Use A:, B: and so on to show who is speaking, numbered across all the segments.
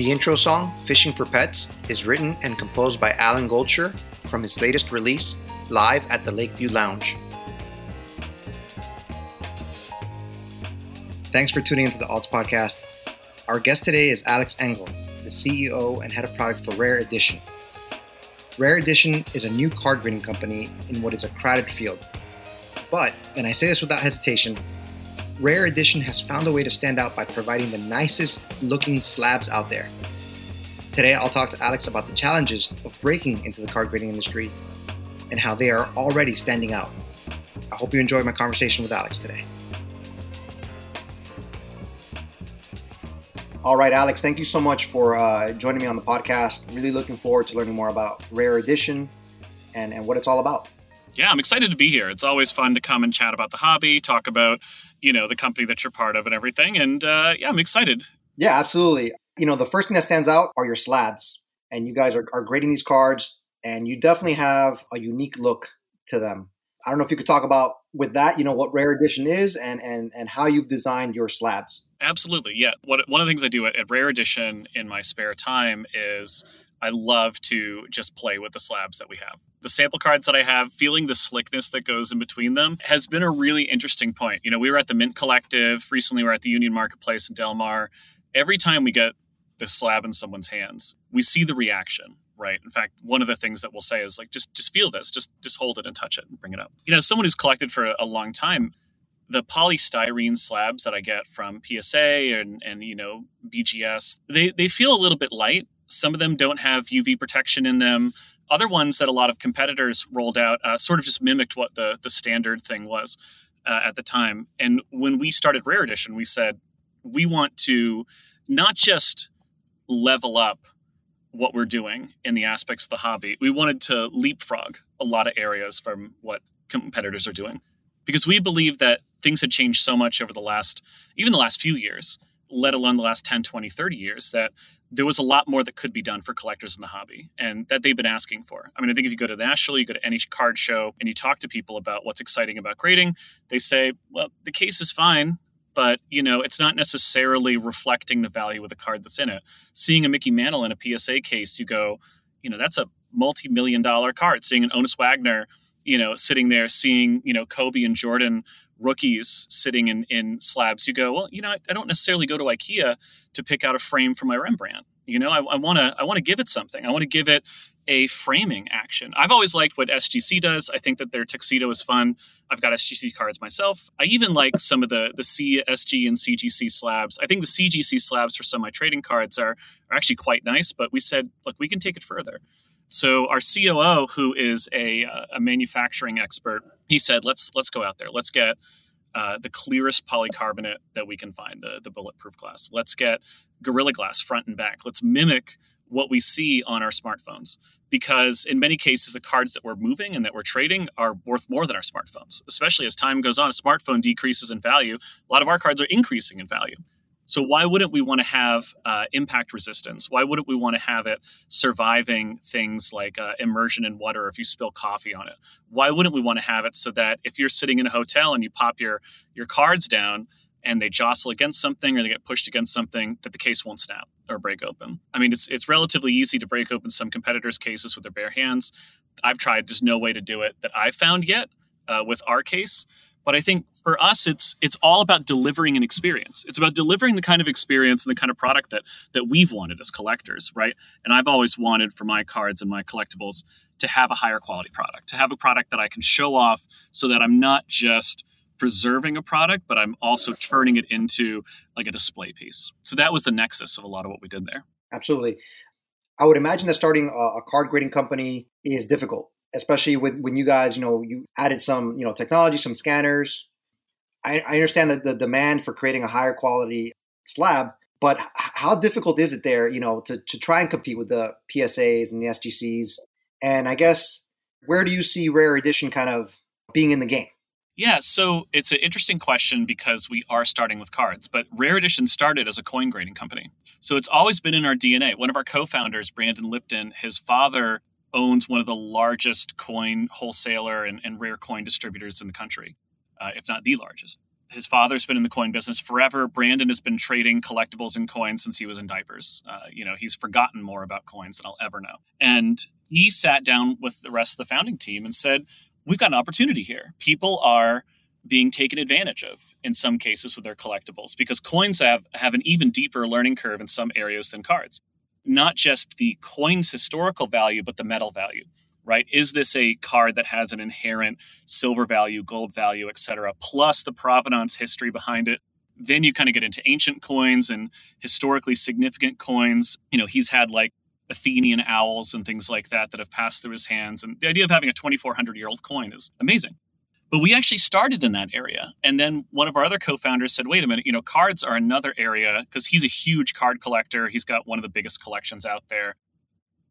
A: The intro song, Fishing for Pets, is written and composed by Alan Goldshire from his latest release, Live at the Lakeview Lounge. Thanks for tuning into the Alts Podcast. Our guest today is Alex Engel, the CEO and head of product for Rare Edition. Rare Edition is a new card grading company in what is a crowded field. But, and I say this without hesitation, Rare Edition has found a way to stand out by providing the nicest looking slabs out there. Today, I'll talk to Alex about the challenges of breaking into the card grading industry and how they are already standing out. I hope you enjoyed my conversation with Alex today. All right, Alex, thank you so much for uh, joining me on the podcast. Really looking forward to learning more about Rare Edition and, and what it's all about
B: yeah, I'm excited to be here. It's always fun to come and chat about the hobby, talk about, you know, the company that you're part of and everything. And uh, yeah, I'm excited.
A: Yeah, absolutely. You know, the first thing that stands out are your slabs. And you guys are, are grading these cards, and you definitely have a unique look to them. I don't know if you could talk about with that, you know, what Rare Edition is and and and how you've designed your slabs.
B: Absolutely, yeah. What one of the things I do at, at Rare Edition in my spare time is I love to just play with the slabs that we have. The sample cards that I have, feeling the slickness that goes in between them, has been a really interesting point. You know, we were at the Mint Collective recently. We're at the Union Marketplace in Del Mar. Every time we get the slab in someone's hands, we see the reaction right in fact one of the things that we'll say is like just just feel this just just hold it and touch it and bring it up you know someone who's collected for a long time the polystyrene slabs that I get from PSA and and you know BGS they they feel a little bit light some of them don't have UV protection in them. Other ones that a lot of competitors rolled out uh, sort of just mimicked what the the standard thing was uh, at the time. And when we started Rare Edition, we said we want to not just level up what we're doing in the aspects of the hobby. We wanted to leapfrog a lot of areas from what competitors are doing because we believe that things had changed so much over the last even the last few years let alone the last 10 20 30 years that there was a lot more that could be done for collectors in the hobby and that they've been asking for. I mean, I think if you go to the National, you go to any card show and you talk to people about what's exciting about grading, they say, well, the case is fine, but you know, it's not necessarily reflecting the value of the card that's in it. Seeing a Mickey Mantle in a PSA case, you go, you know, that's a multi-million dollar card. Seeing an Honus Wagner, you know, sitting there, seeing, you know, Kobe and Jordan rookies sitting in, in slabs, you go, well, you know, I, I don't necessarily go to IKEA to pick out a frame for my Rembrandt. You know, I want to I want to give it something. I want to give it a framing action. I've always liked what SGC does. I think that their tuxedo is fun. I've got SGC cards myself. I even like some of the the CSG and CGC slabs. I think the CGC slabs for some of my trading cards are are actually quite nice. But we said, look, we can take it further. So our COO, who is a, uh, a manufacturing expert, he said, "Let's let's go out there. Let's get uh, the clearest polycarbonate that we can find, the the bulletproof glass. Let's get Gorilla Glass front and back. Let's mimic." What we see on our smartphones, because in many cases, the cards that we're moving and that we're trading are worth more than our smartphones. Especially as time goes on, a smartphone decreases in value. A lot of our cards are increasing in value. So why wouldn't we want to have uh, impact resistance? Why wouldn't we want to have it surviving things like uh, immersion in water if you spill coffee on it? Why wouldn't we want to have it so that if you're sitting in a hotel and you pop your your cards down and they jostle against something or they get pushed against something, that the case won't snap or break open? I mean, it's it's relatively easy to break open some competitors' cases with their bare hands. I've tried. There's no way to do it that I've found yet uh, with our case. But I think for us, it's it's all about delivering an experience. It's about delivering the kind of experience and the kind of product that that we've wanted as collectors, right? And I've always wanted for my cards and my collectibles to have a higher quality product, to have a product that I can show off, so that I'm not just preserving a product, but I'm also turning it into like a display piece. So that was the nexus of a lot of what we did there.
A: Absolutely. I would imagine that starting a, card grading company is difficult especially with when you guys, you know, you added some, you know, technology, some scanners. I, I understand that the demand for creating a higher quality slab, but how difficult is it there, you know, to, to try and compete with the PSAs and the SGCs And I guess where do you see Rare Edition kind of being in the game?
B: Yeah, so it's an interesting question because we are starting with cards, but Rare Edition started as a coin grading company. So it's always been in our DNA. One of our co founders, Brandon Lipton, his father owns one of the largest coin wholesaler and, and rare coin distributors in the country, uh, if not the largest. His father's been in the coin business forever. Brandon has been trading collectibles and coins since he was in diapers. Uh, you know, he's forgotten more about coins than I'll ever know. And he sat down with the rest of the founding team and said, We've got an opportunity here. People are being taken advantage of in some cases with their collectibles because coins have, have an even deeper learning curve in some areas than cards not just the coin's historical value, but the metal value, right? Is this a card that has an inherent silver value, gold value, etc., plus the provenance history behind it? Then you kind of get into ancient coins and historically significant coins. You know, he's had like Athenian owls and things like that that have passed through his hands. And the idea of having a 2,400 year old coin is amazing. But we actually started in that area. And then one of our other co founders said, wait a minute, you know, cards are another area because he's a huge card collector. He's got one of the biggest collections out there.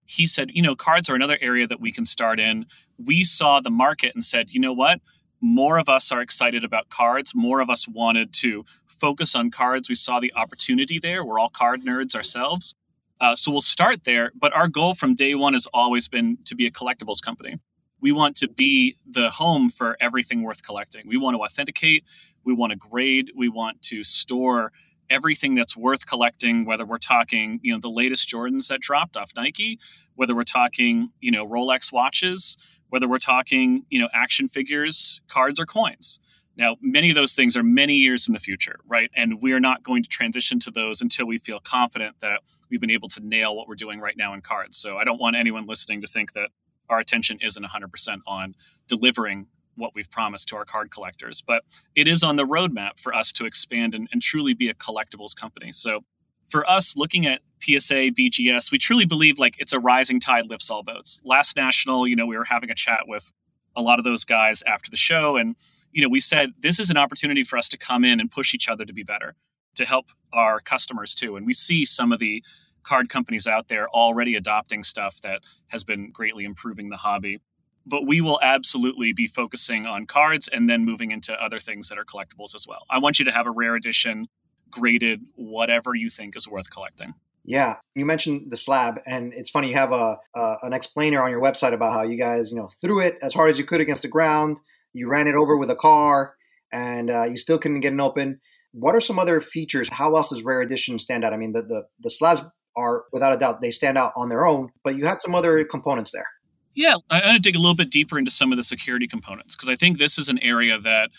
B: He said, you know, cards are another area that we can start in. We saw the market and said, you know what? More of us are excited about cards. More of us wanted to focus on cards. We saw the opportunity there. We're all card nerds ourselves. Uh, so we'll start there. But our goal from day one has always been to be a collectibles company we want to be the home for everything worth collecting. We want to authenticate, we want to grade, we want to store everything that's worth collecting whether we're talking, you know, the latest Jordans that dropped off Nike, whether we're talking, you know, Rolex watches, whether we're talking, you know, action figures, cards or coins. Now, many of those things are many years in the future, right? And we're not going to transition to those until we feel confident that we've been able to nail what we're doing right now in cards. So I don't want anyone listening to think that our attention isn't 100% on delivering what we've promised to our card collectors. But it is on the roadmap for us to expand and, and truly be a collectibles company. So for us, looking at PSA, BGS, we truly believe like it's a rising tide lifts all boats. Last national, you know, we were having a chat with a lot of those guys after the show, and you know, we said this is an opportunity for us to come in and push each other to be better, to help our customers too. And we see some of the card companies out there already adopting stuff that has been greatly improving the hobby. But we will absolutely be focusing on cards and then moving into other things that are collectibles as well. I want you to have a rare edition, graded, whatever you think is worth collecting.
A: Yeah, you mentioned the slab, and it's funny you have a, an explainer on your website about how you guys, you know, threw it as hard as you could against the ground. You ran it over with a car, and uh, you still couldn't get it open. What are some other features? How else does Rare Edition stand out? I mean, the the, the slabs are without a doubt they stand out on their own, but you had some other components there.
B: Yeah, I want to dig a little bit deeper into some of the security components because I think this is an area that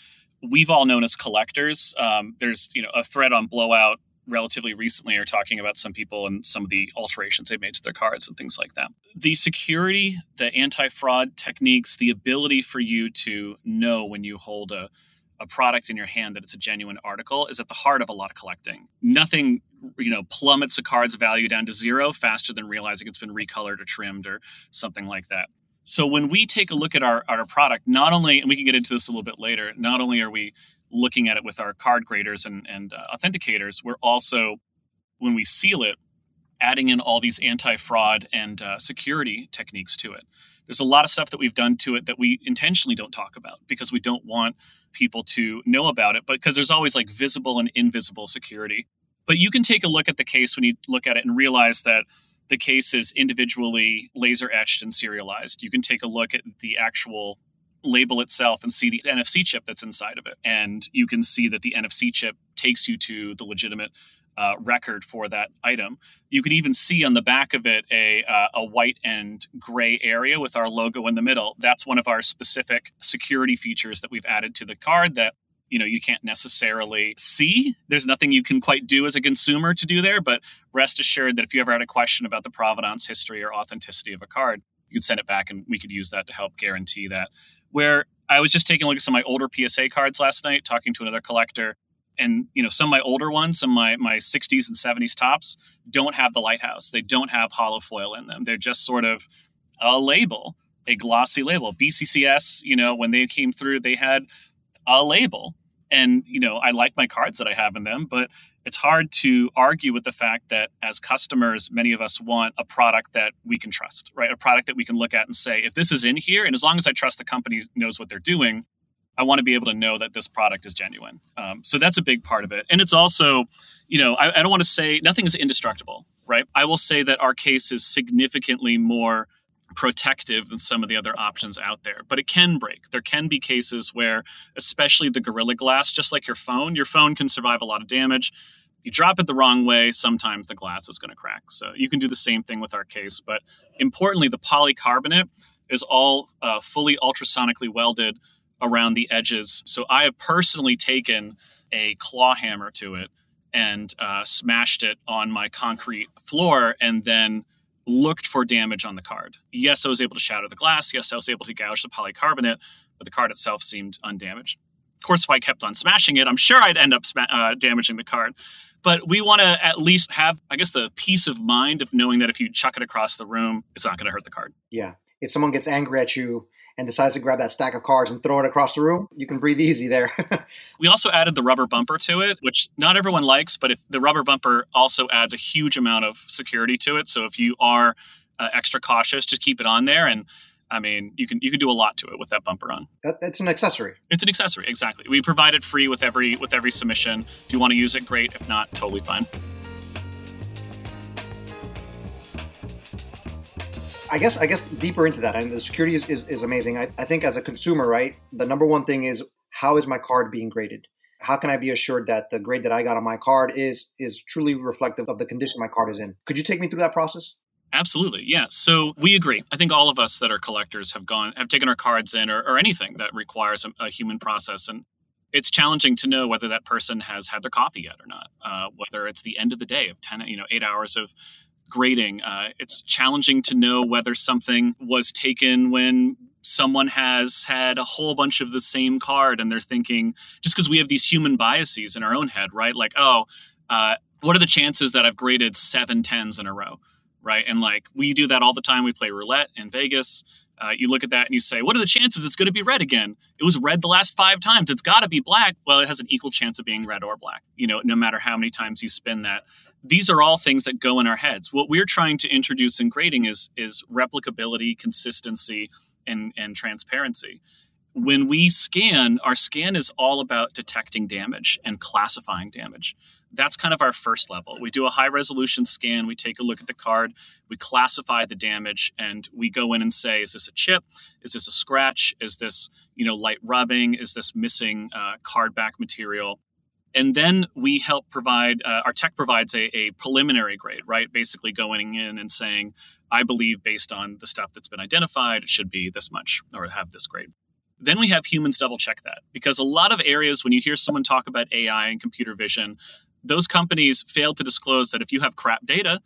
B: we've all known as collectors. Um, there's you know a thread on Blowout relatively recently are talking about some people and some of the alterations they've made to their cards and things like that. The security, the anti-fraud techniques, the ability for you to know when you hold a a product in your hand that it's a genuine article is at the heart of a lot of collecting. Nothing, you know, plummets a card's value down to zero faster than realizing it's been recolored or trimmed or something like that. So when we take a look at our, our product, not only, and we can get into this a little bit later, not only are we looking at it with our card graders and, and uh, authenticators, we're also, when we seal it, adding in all these anti-fraud and uh, security techniques to it. There's a lot of stuff that we've done to it that we intentionally don't talk about because we don't want people to know about it, but because there's always like visible and invisible security. But you can take a look at the case when you look at it and realize that the case is individually laser etched and serialized. You can take a look at the actual label itself and see the NFC chip that's inside of it. And you can see that the NFC chip takes you to the legitimate uh, record for that item. You can even see on the back of it a, uh, a white and gray area with our logo in the middle. That's one of our specific security features that we've added to the card that you know you can't necessarily see. There's nothing you can quite do as a consumer to do there but rest assured that if you ever had a question about the provenance history or authenticity of a card you could send it back and we could use that to help guarantee that. Where i was just taking a look at some of my older psa cards last night talking to another collector and you know some of my older ones some of my, my 60s and 70s Topps don't have the lighthouse. They don't have hollow foil in them. They're just sort of a label a glossy label. Bccs you know when they came through they had a label and you know i like my cards that i have in them but it's hard to argue with the fact that as customers, many of us want a product that we can trust, right? A product that we can look at and say, if this is in here, and as long as I trust the company knows what they're doing, I want to be able to know that this product is genuine. Um, so that's a big part of it. And it's also, you know, I, I don't want to say nothing is indestructible, right? I will say that our case is significantly more protective than some of the other options out there. But it can break. There can be cases where, especially the Gorilla Glass, just like your phone, your phone can survive a lot of damage. You drop it the wrong way, sometimes the glass is going to crack. So you can do the same thing with our case. But importantly, the polycarbonate is all uh, fully ultrasonically welded around the edges. So I have personally taken a claw hammer to it and uh, smashed it on my concrete floor and then looked for damage on the card. Yes, I was able to shatter the glass. Yes, I was able to gouge the polycarbonate, but the card itself seemed undamaged. Of course, if I kept on smashing it, I'm sure I'd end up sma- uh, damaging the card. But we want to at least have, I guess, the peace of mind of knowing that if you chuck it across the room, it's not going to hurt the card.
A: Yeah. If someone gets angry at you and decides to grab that stack of cards and throw it across the room, you can breathe easy there.
B: we also added the rubber bumper to it, which not everyone likes, but if the rubber bumper also adds a huge amount of security to it. So if you are uh, extra cautious, just keep it on there and I mean, you can you can do a lot to it with that bumper on.
A: It's an accessory.
B: It's an accessory, exactly. We provide it free with every with every submission. If you want to use it, great. If not, totally fine.
A: I guess I guess deeper into that, mean, the security is, is, is amazing. I, I think as a consumer, right, the number one thing is how is my card being graded? How can I be assured that the grade that I got on my card is is truly reflective of the condition my card is in? Could you take me through that process?
B: Absolutely, yeah. So we agree. I think all of us that are collectors have gone have taken our cards in, or, or anything that requires a, a, human process, and it's challenging to know whether that person has had their coffee yet or not. Uh, whether it's the end of the day of ten, you know, eight hours of grading. Uh, it's challenging to know whether something was taken when someone has had a whole bunch of the same card and they're thinking just because we have these human biases in our own head right? Like oh uh, what are the chances that i've graded seven tens in a row right? And like we do that all the time. We play roulette in vegas. Uh, you look at that and you say what are the chances it's going to be red again? It was red the last five times. It's got to be black. Well it has an equal chance of being red or black you know no matter how many times you spin that these are all things that go in our heads. What we're trying to introduce in grading is is replicability, consistency, and and transparency. When we scan, our scan is all about detecting damage and classifying damage. That's kind of our first level. We do a high resolution scan. We take a look at the card. We classify the damage, and we go in and say, is this a chip? Is this a scratch? Is this you know light rubbing? Is this missing uh, card back material? And then we help provide uh, our tech provides a, a, preliminary grade right? Basically going in and saying i believe based on the stuff that's been identified it should be this much or have this grade. Then we have humans double check that because a lot of areas when you hear someone talk about ai and computer vision those companies fail to disclose that if you have crap data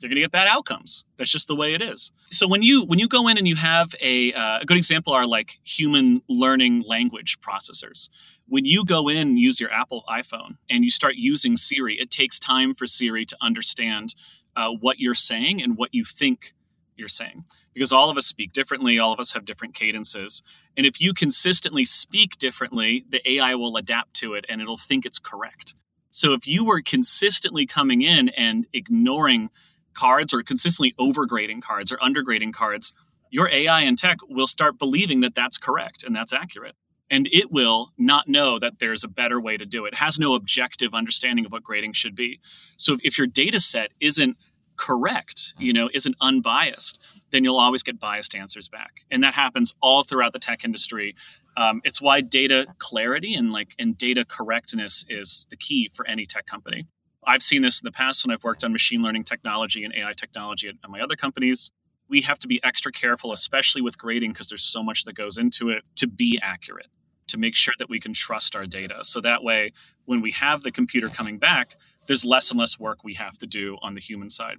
B: you're going to get bad outcomes. That's just the way it is. So when you when you go in and you have a uh, a good example are like human learning language processors. When you go in and use your Apple iPhone and you start using Siri, it takes time for Siri to understand uh, what you're saying and what you think you're saying because all of us speak differently all of us have different cadences and if you consistently speak differently the ai will adapt to it and it'll think it's correct so if you were consistently coming in and ignoring cards or consistently overgrading cards or undergrading cards, your AI and tech will start believing that that's correct and that's accurate. And it will not know that there's a better way to do it. it has no objective understanding of what grading should be. So if, your data set isn't correct, you know, isn't unbiased, then you'll always get biased answers back. And that happens all throughout the tech industry. Um, it's why data clarity and like and data correctness is the key for any tech company. I've seen this in the past when I've worked on machine learning technology and AI technology at, at my other companies. We have to be extra careful, especially with grading, because there's so much that goes into it to be accurate, to make sure that we can trust our data. So that way, when we have the computer coming back, there's less and less work we have to do on the human side.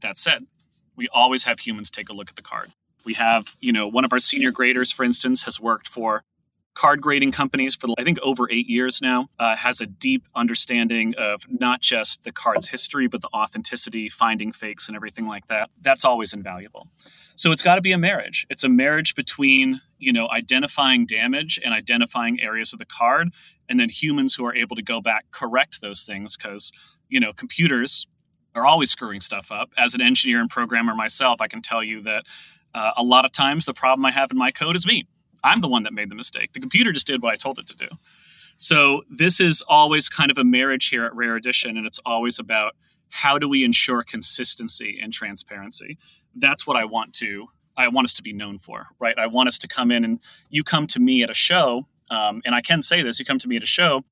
B: That said, we always have humans take a look at the card. We have, you know, one of our senior graders, for instance, has worked for card grading companies for I think over eight years now. Uh, has a deep understanding of not just the card's history, but the authenticity, finding fakes, and everything like that. That's always invaluable. So it's got to be a marriage. It's a marriage between you know identifying damage and identifying areas of the card, and then humans who are able to go back correct those things because you know computers are always screwing stuff up. As an engineer and programmer myself, I can tell you that uh, a lot of times the problem I have in my code is me I'm the one that made the mistake. The computer just did what I told it to do. So this is always kind of a marriage here at Rare Edition, and it's always about how do we ensure consistency and transparency. That's what I want to. I want us to be known for, right? I want us to come in and you come to me at a show, um, and I can say this: you come to me at a show,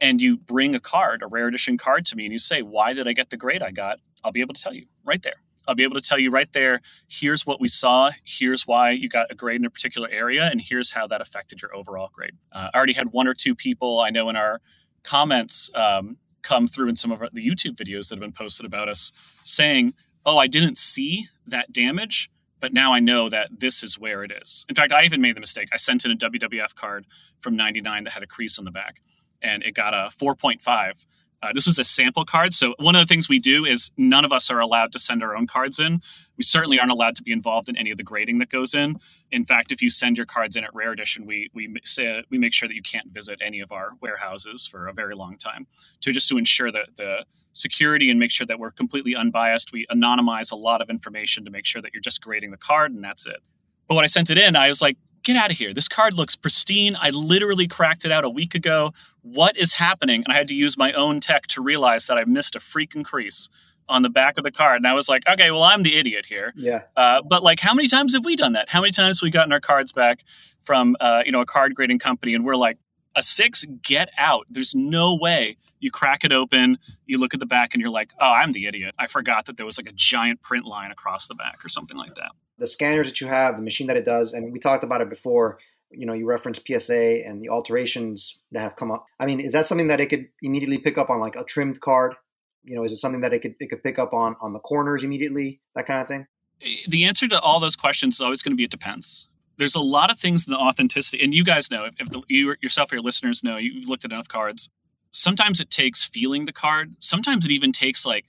B: and you bring a card, a rare edition card to me, and you say, "Why did I get the grade I got?" I'll be able to tell you right there. I'll be able to tell you right there, here's what we saw, here's why you got a grade in a particular area, and here's how that affected your overall grade. Uh, I already had one or two people I know in our comments um, come through in some of the YouTube videos that have been posted about us saying, oh, I didn't see that damage, but now I know that this is where it is. In fact, I even made the mistake. I sent in a WWF card from 99 that had a crease on the back, and it got a 4.5 uh, this was a sample card. So, one of the things we do is none of us are allowed to send our own cards in. We certainly aren't allowed to be involved in any of the grading that goes in. In fact, if you send your cards in at Rare Edition, we, we, say, we make sure that you can't visit any of our warehouses for a very long time to just to ensure that the security and make sure that we're completely unbiased. We anonymize a lot of information to make sure that you're just grading the card and that's it. But when I sent it in, I was like, get out of here. This card looks pristine. I literally cracked it out a week ago. What is happening? And I had to use my own tech to realize that I missed a freaking crease on the back of the card. And I was like, okay, well, I'm the idiot here.
A: Yeah.
B: Uh, but like, how many times have we done that? How many times have we gotten our cards back from, uh, you know, a card grading company and we're like, a six, get out. There's no way you crack it open, you look at the back, and you're like, oh, I'm the idiot. I forgot that there was like a giant print line across the back or something like that
A: the scanners that you have, the machine that it does, and we talked about it before. You know, you referenced PSA and the alterations that have come up. I mean, is that something that it could immediately pick up on, like a trimmed card? You know, is it something that it could it could pick up on on the corners immediately, that kind of thing?
B: Eh, the answer to all those questions is always going to be it depends. There's a lot of things in the authenticity, and you guys know if, if the, you yourself or your listeners know you've looked at enough cards. Sometimes it takes feeling the card. Sometimes it even takes like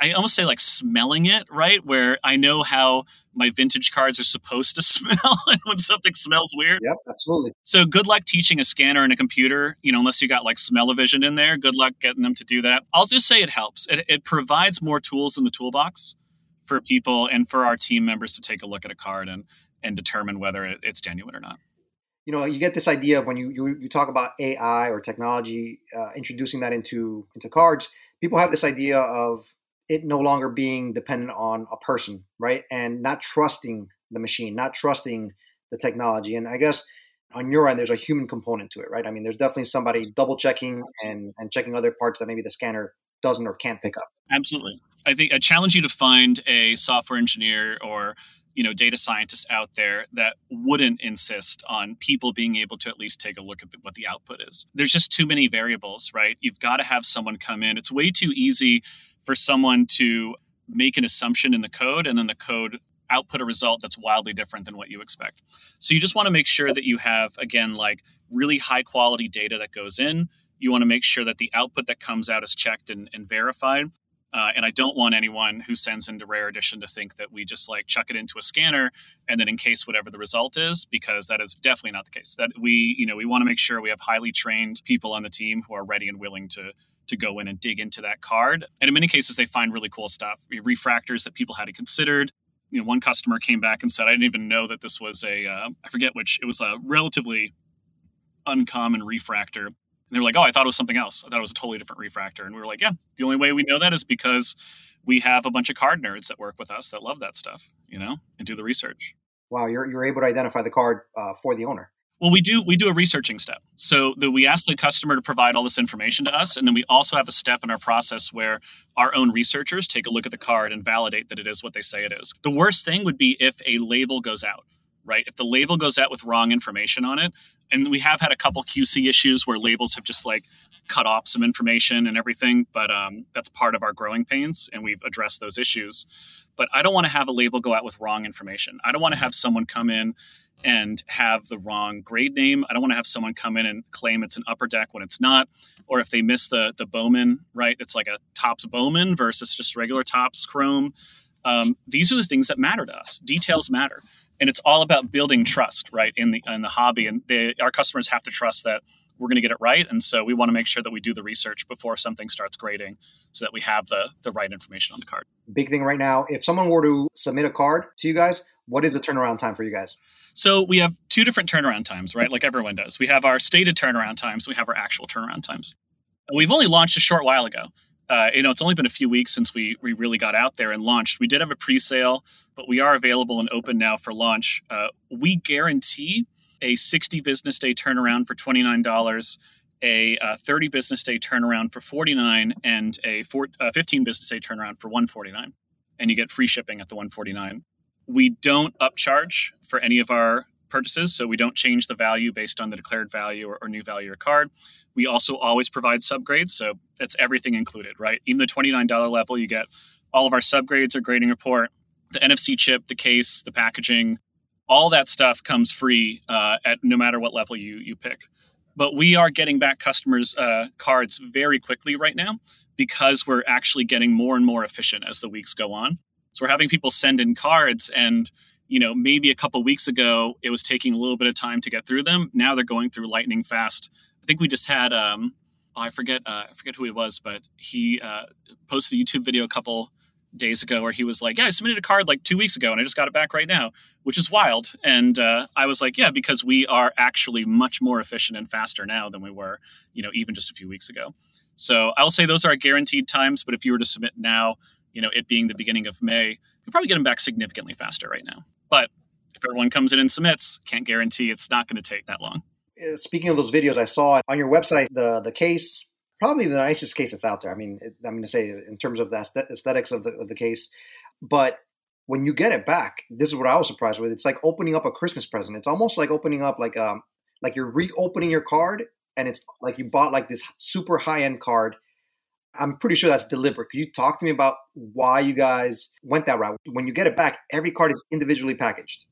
B: I almost say like smelling it, right? Where I know how my vintage cards are supposed to smell and when something smells weird.
A: Yep, absolutely.
B: So good luck teaching a scanner and a computer, you know, unless you got like smell-o-vision in there. Good luck getting them to do that. I'll just say it helps. It, it provides more tools in the toolbox for people and for our team members to take a look at a card and and determine whether it, it's genuine or not.
A: You know, you get this idea of when you you, you talk about AI or technology, uh, introducing that into into cards. People have this idea of it no longer being dependent on a person, right? And not trusting the machine, not trusting the technology. And I guess on your end, there's a human component to it, right? I mean, there's definitely somebody double checking and, and checking other parts that maybe the scanner doesn't or can't pick up.
B: Absolutely. I think I challenge you to find a software engineer or you know data scientist out there that wouldn't insist on people being able to at least take a look at the, what the output is there's just too many variables right you've got to have someone come in it's way too easy for someone to make an assumption in the code and then the code output a result that's wildly different than what you expect. So you just want to make sure that you have again like really high quality data that goes in. You want to make sure that the output that comes out is checked and, and verified. Uh, and I don't want anyone who sends into Rare Edition to think that we just like chuck it into a scanner and then in case whatever the result is, because that is definitely not the case. That we, you know, we want to make sure we have highly trained people on the team who are ready and willing to to go in and dig into that card. And in many cases, they find really cool stuff, refractors that people hadn't considered. You know, one customer came back and said, "I didn't even know that this was a uh, I forget which. It was a relatively uncommon refractor." And they were like, oh, I thought it was something else. I thought it was a totally different refractor. And we were like, yeah, the only way we know that is because we have a bunch of card nerds that work with us that love that stuff, you know, and do the research.
A: Wow, you're, you're able to identify the card uh, for the owner.
B: Well, we do we do a researching step. So the, we ask the customer to provide all this information to us, and then we also have a step in our process where our own researchers take a look at the card and validate that it is what they say it is. The worst thing would be if a label goes out right? If the label goes out with wrong information on it, and we have had a couple QC issues where labels have just like cut off some information and everything, but um, that's part of our growing pains, and we've addressed those issues. But I don't want to have a label go out with wrong information. I don't want to have someone come in and have the wrong grade name. I don't want to have someone come in and claim it's an upper deck when it's not, or if they miss the the Bowman, right? It's like a Topps Bowman versus just regular Topps Chrome. Um, these are the things that matter to us. Details matter, and it's all about building trust, right, in the in the hobby. And they, our customers have to trust that we're going to get it right, and so we want to make sure that we do the research before something starts grading, so that we have the the right information on the card.
A: Big thing right now. If someone were to submit a card to you guys, what is the turnaround time for you guys?
B: So we have two different turnaround times, right? Like everyone does. We have our stated turnaround times. We have our actual turnaround times. We've only launched a short while ago uh, you know, it's only been a few weeks since we we really got out there and launched. We did have a pre-sale, but we are available and open now for launch. Uh, we guarantee a 60 business day turnaround for $29, a uh, 30 business day turnaround for 49, and a four, uh, 15 business day turnaround for 149. And you get free shipping at the 149. We don't upcharge for any of our purchases, so we don't change the value based on the declared value or, or new value of card. We also always provide subgrades, so that's everything included, right? Even the $29 level, you get all of our subgrades or grading report, the NFC chip, the case, the packaging, all that stuff comes free uh, at no matter what level you you pick. But we are getting back customers' uh, cards very quickly right now because we're actually getting more and more efficient as the weeks go on. So we're having people send in cards and you know maybe a couple weeks ago it was taking a little bit of time to get through them. Now they're going through lightning fast. I think we just had um oh, i forget uh, i forget who he was but he uh, posted a youtube video a couple days ago where he was like yeah i submitted a card like two weeks ago and i just got it back right now which is wild. And uh, i was like yeah because we are actually much more efficient and faster now than we were you know even just a few weeks ago. So i'll say those are guaranteed times but if you were to submit now you know it being the beginning of may you'll probably get them back significantly faster right now but if everyone comes in and submits, can't guarantee it's not going to take that long.
A: Uh, speaking of those videos, I saw on your website the the case, probably the nicest case that's out there. I mean, I'm going to say in terms of the aesthetics of the, of the case, but when you get it back, this is what I was surprised with. It's like opening up a Christmas present. It's almost like opening up like um like you're reopening your card, and it's like you bought like this super high end card. I'm pretty sure that's deliberate. Could you talk to me about why you guys went that route? When you get it back, every card is individually packaged.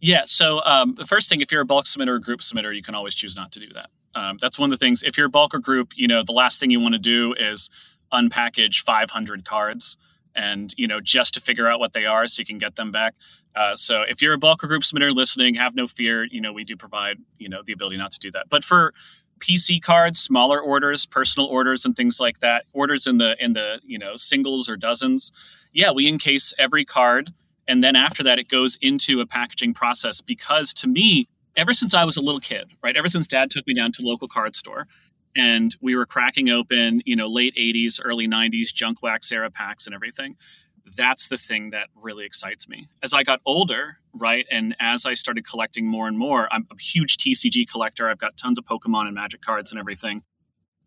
B: Yeah. So um, the first thing, if you're a bulk submitter or group submitter, you can always choose not to do that. Um, that's one of the things. If you're a bulk or group, you know, the last thing you want to do is unpackage 500 cards and you know just to figure out what they are so you can get them back uh, so if you're a bulk or group submitter listening have no fear you know we do provide you know the ability not to do that but for PC cards, smaller orders, personal orders, and things like that. Orders in the in the you know singles or dozens. Yeah, we encase every card, and then after that, it goes into a packaging process. Because to me, ever since I was a little kid, right, ever since Dad took me down to local card store, and we were cracking open, you know, late '80s, early '90s junk wax era packs and everything that's the thing that really excites me. As I got older, right, and as I started collecting more and more, I'm a huge TCG collector. I've got tons of Pokemon and Magic cards and everything.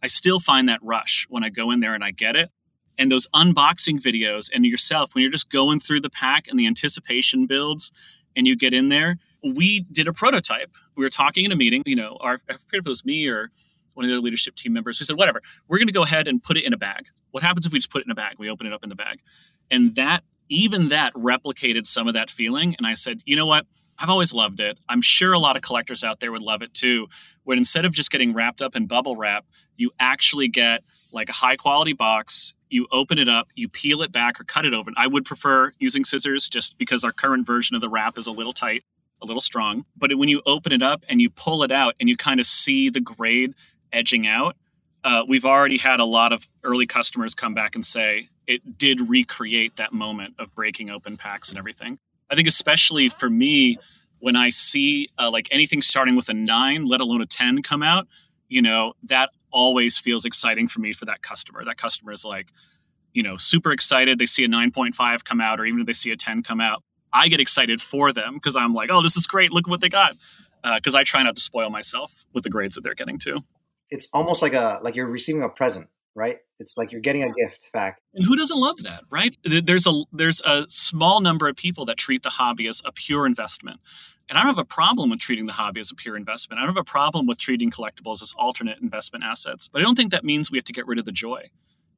B: I still find that rush when I go in there and I get it. And those unboxing videos and yourself, when you're just going through the pack and the anticipation builds and you get in there, we did a prototype. We were talking in a meeting, you know, our, I forget if it was me or one of the leadership team members. We said, whatever, we're going to go ahead and put it in a bag. What happens if we just put it in a bag? We open it up in the bag. And that, even that replicated some of that feeling. And I said, you know what? I've always loved it. I'm sure a lot of collectors out there would love it too. When instead of just getting wrapped up in bubble wrap, you actually get like a high quality box. You open it up, you peel it back or cut it open. I would prefer using scissors just because our current version of the wrap is a little tight, a little strong. But when you open it up and you pull it out and you kind of see the grade edging out, uh, we've already had a lot of early customers come back and say it did recreate that moment of breaking open packs and everything. I think especially for me, when I see uh, like anything starting with a nine, let alone a ten, come out, you know that always feels exciting for me for that customer. That customer is like, you know, super excited. They see a nine point five come out, or even if they see a ten come out, I get excited for them because I'm like, oh, this is great. Look what they got. Because uh, I try not to spoil myself with the grades that they're getting too
A: it's almost like a like you're receiving a present right it's like you're getting a gift back
B: and who doesn't love that right there's a there's a small number of people that treat the hobby as a pure investment And I don't have a problem with treating the hobby as a pure investment. I don't have a problem with treating collectibles as alternate investment assets. But I don't think that means we have to get rid of the joy.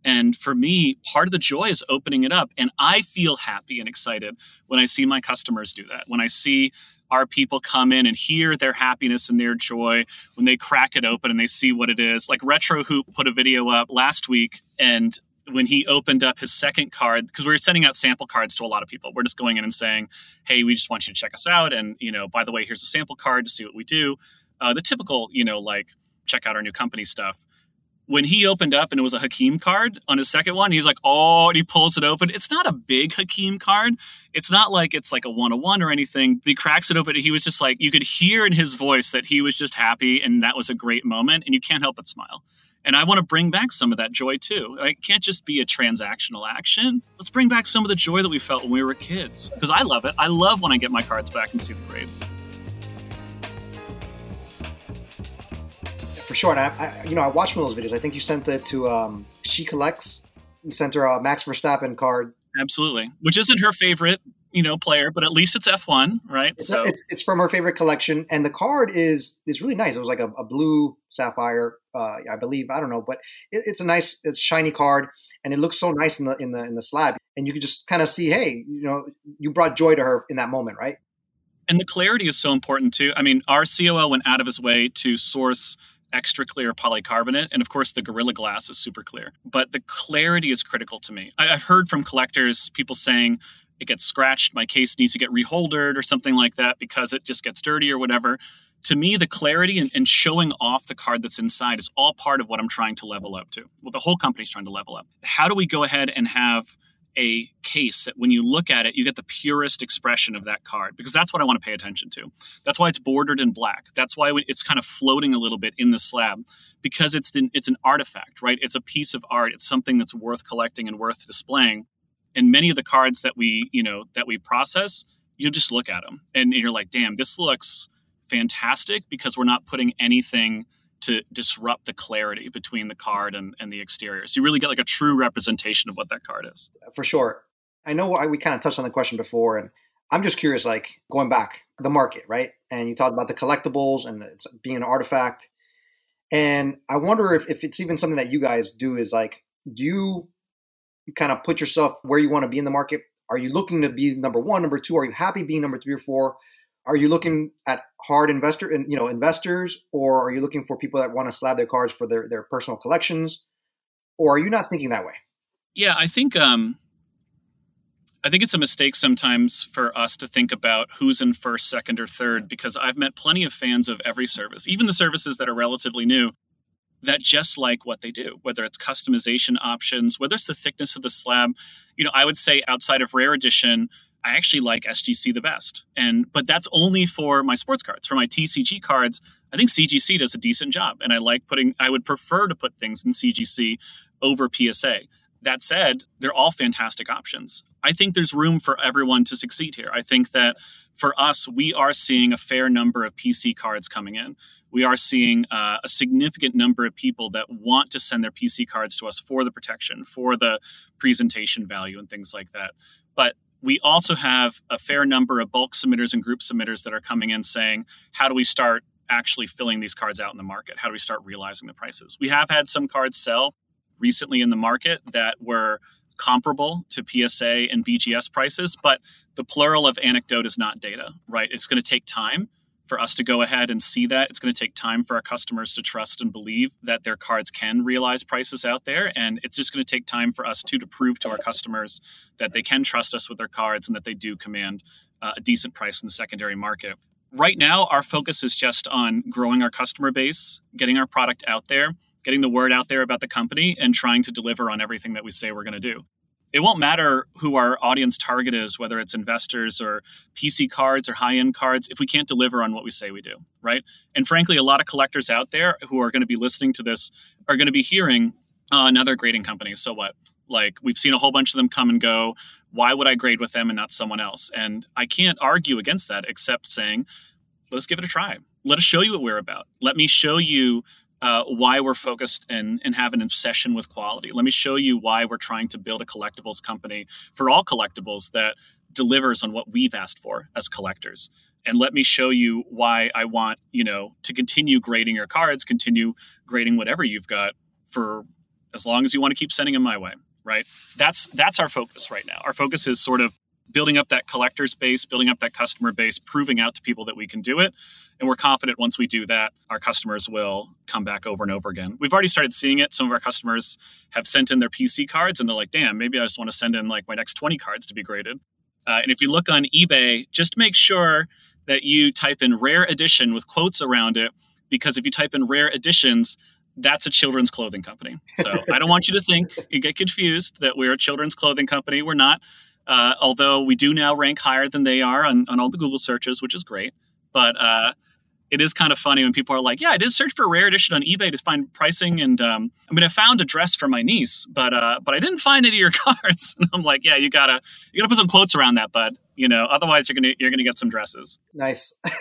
B: And for me, part of the joy is opening it up. And I feel happy and excited when I see my customers do that. When I see our people come in and hear their happiness and their joy when they crack it open and they see what it is. Like Retro Hoop put a video up last week and when he opened up his second card because we were sending out sample cards to a lot of people. We're just going in and saying hey we just want you to check us out and you know by the way here's a sample card to see what we do. Uh, the typical you know like check out our new company stuff when he opened up and it was a Hakeem card on his second one, he's like, oh, and he pulls it open. It's not a big Hakeem card. It's not like it's like a one on one or anything. He cracks it open. He was just like, you could hear in his voice that he was just happy and that was a great moment. And you can't help but smile. And I want to bring back some of that joy too. It can't just be a transactional action. Let's bring back some of the joy that we felt when we were kids. Because I love it. I love when I get my cards back and see the grades.
A: For sure. And I, I, you know, I watched one of those videos. I think you sent it to um, She Collects. You sent her a Max Verstappen card.
B: Absolutely, which isn't her favorite, you know, player, but at least it's F one, right?
A: It's, so it's, it's, from her favorite collection, and the card is is really nice. It was like a, a blue sapphire, uh, I believe. I don't know, but it, it's a nice, it's shiny card, and it looks so nice in the in the in the slab. And you can just kind of see, hey, you know, you brought joy to her in that moment, right?
B: And the clarity is so important too. I mean, our COO went out of his way to source extra clear polycarbonate. And of course, the Gorilla Glass is super clear. But the clarity is critical to me. I, have heard from collectors people saying, it gets scratched, my case needs to get reholdered or something like that because it just gets dirty or whatever. To me, the clarity and, and showing off the card that's inside is all part of what I'm trying to level up to. Well, the whole company's trying to level up. How do we go ahead and have a case that when you look at it, you get the purest expression of that card because that's what I want to pay attention to. That's why it's bordered in black. That's why it's kind of floating a little bit in the slab because it's it's an artifact, right? It's a piece of art. It's something that's worth collecting and worth displaying. And many of the cards that we you know that we process, you just look at them and you're like, damn, this looks fantastic because we're not putting anything to disrupt the clarity between the card and, and the exterior. So you really get like a true representation of what that card is.
A: For sure. I know we kind of touched on the question before, and I'm just curious, like going back the market, right? And you talked about the collectibles and it's being an artifact. And I wonder if, if it's even something that you guys do is like, do you kind of put yourself where you want to be in the market? Are you looking to be number one, number two? Are you happy being number three or four? Are you looking at hard investor and you know investors or are you looking for people that want to slab their cards for their, their personal collections or are you not thinking that way
B: yeah i think um i think it's a mistake sometimes for us to think about who's in first second or third because i've met plenty of fans of every service even the services that are relatively new that just like what they do, whether it's customization options, whether it's the thickness of the slab. You know, I would say outside of rare edition, I actually like SGC the best. And but that's only for my sports cards. For my TCG cards, I think CGC does a decent job. And I like putting I would prefer to put things in CGC over PSA. That said, they're all fantastic options. I think there's room for everyone to succeed here. I think that for us, we are seeing a fair number of PC cards coming in. We are seeing uh, a significant number of people that want to send their PC cards to us for the protection, for the presentation value, and things like that. But we also have a fair number of bulk submitters and group submitters that are coming in saying, how do we start actually filling these cards out in the market? How do we start realizing the prices? We have had some cards sell recently in the market that were comparable to PSA and BGS prices, but the plural of anecdote is not data, right? It's going to take time for us to go ahead and see that. It's going to take time for our customers to trust and believe that their cards can realize prices out there. And it's just going to take time for us to, to prove to our customers that they can trust us with their cards and that they do command uh, a decent price in the secondary market. Right now, our focus is just on growing our customer base, getting our product out there, getting the word out there about the company, and trying to deliver on everything that we say we're going to do it won't matter who our audience target is, whether it's investors or PC cards or high end cards, if we can't deliver on what we say we do, right? And frankly, a lot of collectors out there who are going to be listening to this are going to be hearing uh, another grading company. So what? Like we've seen a whole bunch of them come and go. Why would I grade with them and not someone else? And I can't argue against that except saying, let's give it a try. Let us show you what we're about. Let me show you uh, why we're focused and, and have an obsession with quality. Let me show you why we're trying to build a collectibles company for all collectibles that delivers on what we've asked for as collectors. and let me show you why I want, you know, to continue grading your cards, continue grading whatever you've got for as long as you want to keep sending them my way, right? That's that's our focus right now. Our focus is sort of building up that collector's base, building up that customer base, proving out to people that we can do it. And we're confident once we do that, our customers will come back over and over again. We've already started seeing it. Some of our customers have sent in their PC cards and they're like, damn, maybe I just want to send in like my next 20 cards to be graded. Uh, and if you look on eBay, just make sure that you type in rare edition with quotes around it, because if you type in rare editions, that's a children's clothing company. So I don't want you to think you get confused that we're a children's clothing company. We're not. Uh, although we do now rank higher than they are on, on all the Google searches, which is great. But uh, it is kind of funny when people are like, "Yeah, I did search for rare edition on eBay to find pricing, and um, I mean, I found a dress for my niece, but uh, but I didn't find any of your cards." And I'm like, "Yeah, you gotta you gotta put some quotes around that, bud. You know, otherwise you're gonna you're gonna get some dresses."
A: Nice.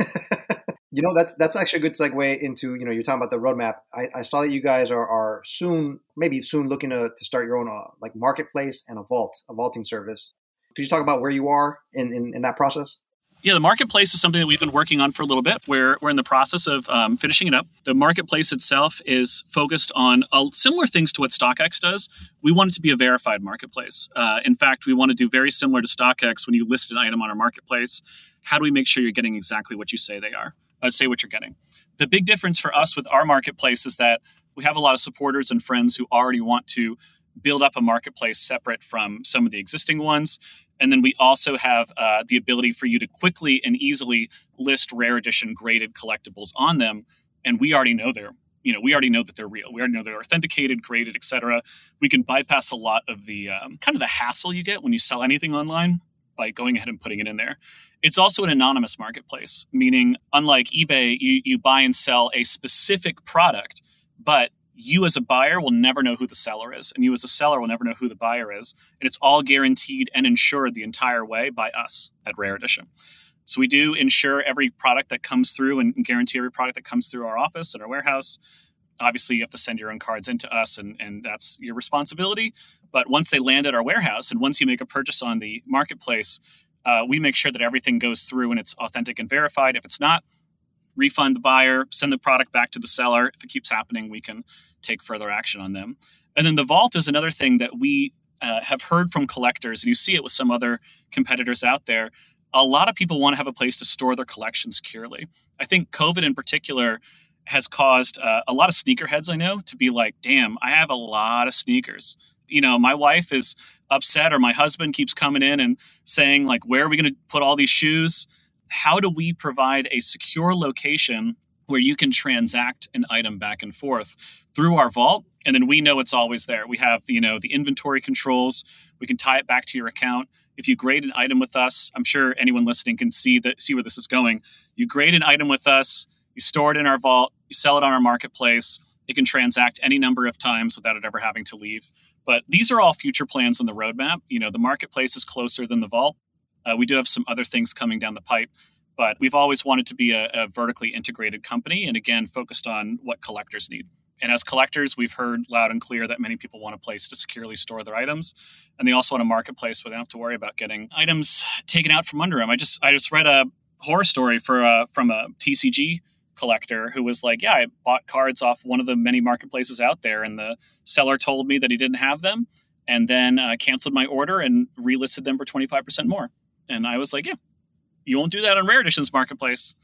A: you know, that's that's actually a good segue into you know you're talking about the roadmap. I, I saw that you guys are, are soon, maybe soon, looking to, to start your own uh, like marketplace and a vault, a vaulting service. Could you talk about where you are in, in, in that process?
B: Yeah, the marketplace is something that we've been working on for a little bit. We're, we're in the process of um, finishing it up. The marketplace itself is focused on uh, similar things to what StockX does. We want it to be a verified marketplace. Uh, in fact, we want to do very similar to StockX when you list an item on our marketplace. How do we make sure you're getting exactly what you say they are? Uh, say what you're getting. The big difference for us with our marketplace is that we have a lot of supporters and friends who already want to build up a marketplace separate from some of the existing ones. And then we also have uh, the ability for you to quickly and easily list rare edition graded collectibles on them. And we already know they're, you know, we already know that they're real. We already know they're authenticated, graded, etc. We can bypass a lot of the um, kind of the hassle you get when you sell anything online by going ahead and putting it in there. It's also an anonymous marketplace, meaning unlike eBay, you, you buy and sell a specific product, but you as a buyer will never know who the seller is, and you as a seller will never know who the buyer is. And it's all guaranteed and insured the entire way by us at Rare Edition. So we do insure every product that comes through and guarantee every product that comes through our office and our warehouse. Obviously, you have to send your own cards into us, and, and that's your responsibility. But once they land at our warehouse, and once you make a purchase on the marketplace, uh, we make sure that everything goes through and it's authentic and verified. If it's not, refund the buyer, send the product back to the seller. If it keeps happening, we can take further action on them. And then the vault is another thing that we uh, have heard from collectors, and you see it with some other competitors out there. A lot of people want to have a place to store their collection securely. I think COVID in particular has caused uh, a lot of sneakerheads I know to be like, damn, I have a lot of sneakers. You know, my wife is upset, or my husband keeps coming in and saying, like, where are we going to put all these shoes? How do we provide a secure location where you can transact an item back and forth through our vault? And then we know it's always there. We have you know the inventory controls. We can tie it back to your account. If you grade an item with us i'm sure anyone listening can see that see where this is going. You grade an item with us you store it in our vault you sell it on our marketplace. It can transact any number of times without it ever having to leave. But these are all future plans on the roadmap. You know the marketplace is closer than the vault uh, we do have some other things coming down the pipe but we've always wanted to be a, a vertically integrated company and again focused on what collectors need. And as collectors, we've heard loud and clear that many people want a place to securely store their items, and they also want a marketplace where they don't have to worry about getting items taken out from under them. I just I just read a horror story for a, from a TCG collector who was like, "Yeah, I bought cards off one of the many marketplaces out there, and the seller told me that he didn't have them, and then uh, canceled my order and relisted them for twenty five percent more." And I was like, "Yeah, you won't do that on Rare Editions Marketplace,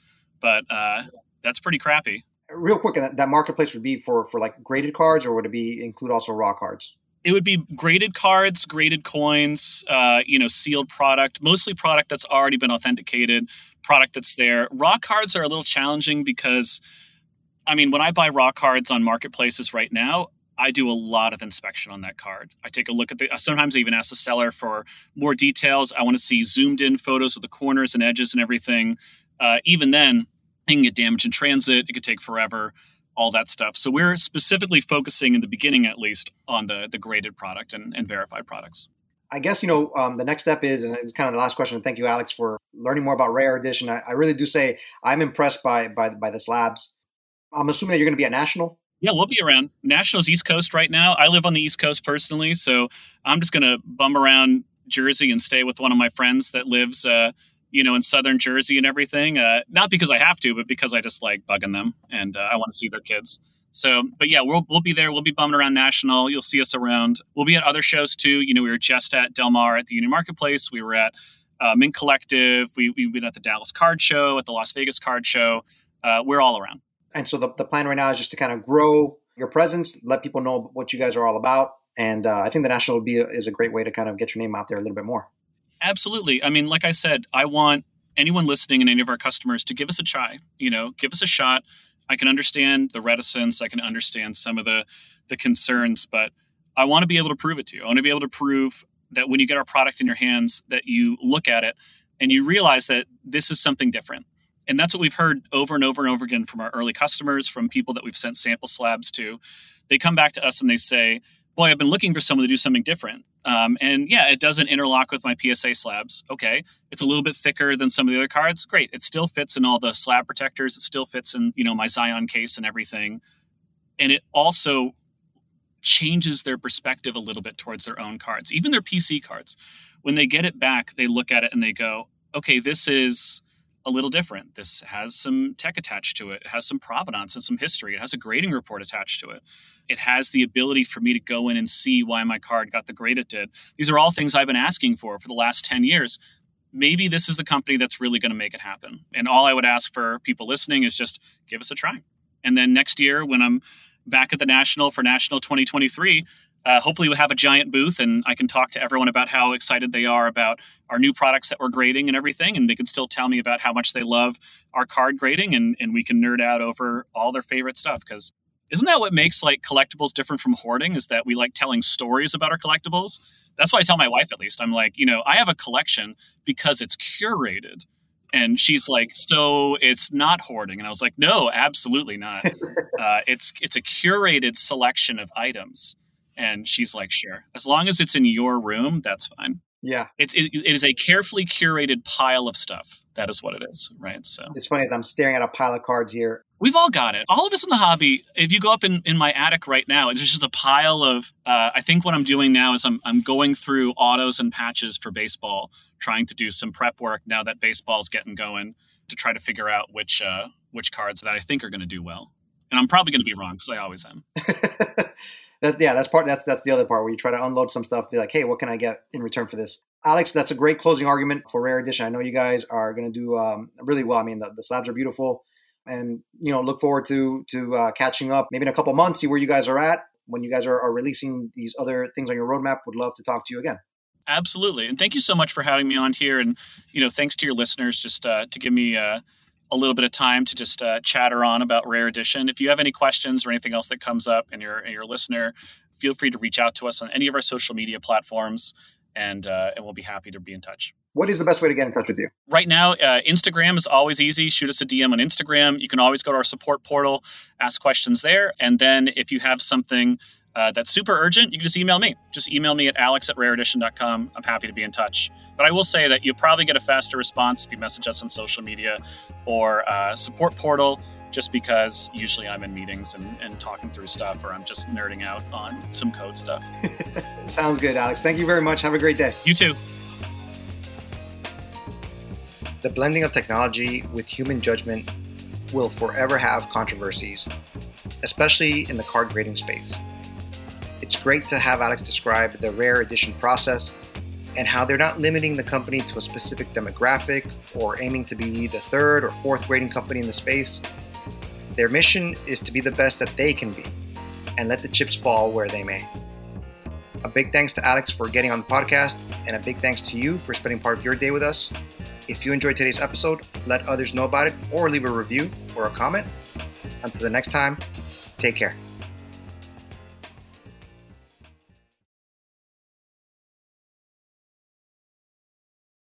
B: but uh, that's pretty crappy.
A: Real quick, that marketplace would be for for like graded cards, or would it be include also raw cards?
B: It would be graded cards, graded coins, uh, you know, sealed product, mostly product that's already been authenticated, product that's there. Raw cards are a little challenging because, I mean, when I buy raw cards on marketplaces right now, I do a lot of inspection on that card. I take a look at the. Sometimes I even ask the seller for more details. I want to see zoomed in photos of the corners and edges and everything. Uh, even then, it can get damaged in transit. It could take forever. All that stuff. So we're specifically focusing in the beginning, at least, on the the graded product and, and verified products.
A: I guess you know um, the next step is, and it's kind of the last question. Thank you, Alex, for learning more about Rare Edition. I, I really do say I'm impressed by by by the slabs. I'm assuming that you're going to be at National.
B: Yeah, we'll be around. Nationals East Coast right now. I live on the East Coast personally, so I'm just gonna bum around Jersey and stay with one of my friends that lives, uh, you know, in southern Jersey and everything. Uh, not because I have to, but because I just like bugging them and uh, I want to see their kids. So, but yeah, we'll, we'll be there. We'll be bumming around National. You'll see us around. We'll be at other shows too. You know, we were just at Del Mar at the Union Marketplace. We were at uh, Mint Collective. We, we've been at the Dallas Card Show, at the Las Vegas Card Show. Uh, we're all around.
A: And so the, the plan right now is just to kind of grow your presence, let people know what you guys are all about. And uh, I think the National be a, is a great way to kind of get your name out there a little bit more.
B: Absolutely. I mean, like I said, I want anyone listening and any of our customers to give us a try. You know, give us a shot. I can understand the reticence. I can understand some of the the concerns, but I want to be able to prove it to you. I want to be able to prove that when you get our product in your hands, that you look at it and you realize that this is something different. And that's what we've heard over and over and over again from our early customers, from people that we've sent sample slabs to. They come back to us and they say, Boy, I've been looking for someone to do something different. Um, and yeah, it doesn't interlock with my PSA slabs. Okay. It's a little bit thicker than some of the other cards. Great. It still fits in all the slab protectors. It still fits in, you know, my Zion case and everything. And it also changes their perspective a little bit towards their own cards, even their PC cards. When they get it back, they look at it and they go, okay, this is a little different. This has some tech attached to it. It has some provenance and some history. It has a grading report attached to it. It has the ability for me to go in and see why my card got the grade it did. These are all things I've been asking for for the last 10 years. Maybe this is the company that's really going to make it happen. And all I would ask for people listening is just give us a try. And then next year, when I'm back at the National for National 2023, uh, hopefully we'll have a giant booth and I can talk to everyone about how excited they are about our new products that we're grading and everything. And they can still tell me about how much they love our card grading and, and we can nerd out over all their favorite stuff. Because isn't that what makes like collectibles different from hoarding? Is that we like telling stories about our collectibles? That's why I tell my wife at least. I'm like, you know, I have a collection because it's curated. And she's like, so it's not hoarding. And I was like, no, absolutely not. uh, it's it's a curated selection of items and she's like, sure. As long as it's in your room, that's fine.
A: Yeah.
B: It's it, it is a carefully curated pile of stuff. That is what it is, right? So
A: it's funny as I'm staring at a pile of cards here.
B: We've all got it. All of us in the hobby. If you go up in, in my attic right now, it's just a pile of. Uh, I think what I'm doing now is I'm I'm going through autos and patches for baseball, trying to do some prep work now that baseball's getting going to try to figure out which uh, which cards that I think are going to do well. And I'm probably going to be wrong because I always am.
A: that's yeah, that's part. That's that's the other part where you try to unload some stuff. Be like, hey, what can I get in return for this? Alex, that's a great closing argument for Rare Edition. I know you guys are going to do um, really well. I mean, the, the, slabs are beautiful, and you know, look forward to to uh, catching up maybe in a couple months, see where you guys are at when you guys are, are releasing these other things on your roadmap. Would love to talk to you again.
B: Absolutely, and thank you so much for having me on here. And you know, thanks to your listeners just uh, to give me. Uh, a little bit of time to just uh, chatter on about Rare Edition. If you have any questions or anything else that comes up and you're, and you're a listener, feel free to reach out to us on any of our social media platforms, and uh, and we'll be happy to be in touch.
A: What is the best way to get in touch with you?
B: Right now, uh, Instagram is always easy. Shoot us a DM on Instagram. You can always go to our support portal, ask questions there, and then if you have something uh, that's super urgent, you can just email me. Just email me at alex at rareedition.com. I'm happy to be in touch. But I will say that you'll probably get a faster response if you message us on social media or uh, support portal, just because usually I'm in meetings and, and talking through stuff or I'm just nerding out on some code stuff.
A: Sounds good, Alex. Thank you very much. Have a great day.
B: You too.
A: The blending of technology with human judgment will forever have controversies, especially in the card grading space. It's great to have Alex describe the rare edition process and how they're not limiting the company to a specific demographic or aiming to be the third or fourth grading company in the space. Their mission is to be the best that they can be and let the chips fall where they may. A big thanks to Alex for getting on the podcast, and a big thanks to you for spending part of your day with us. If you enjoyed today's episode, let others know about it or leave a review or a comment. Until the next time, take care.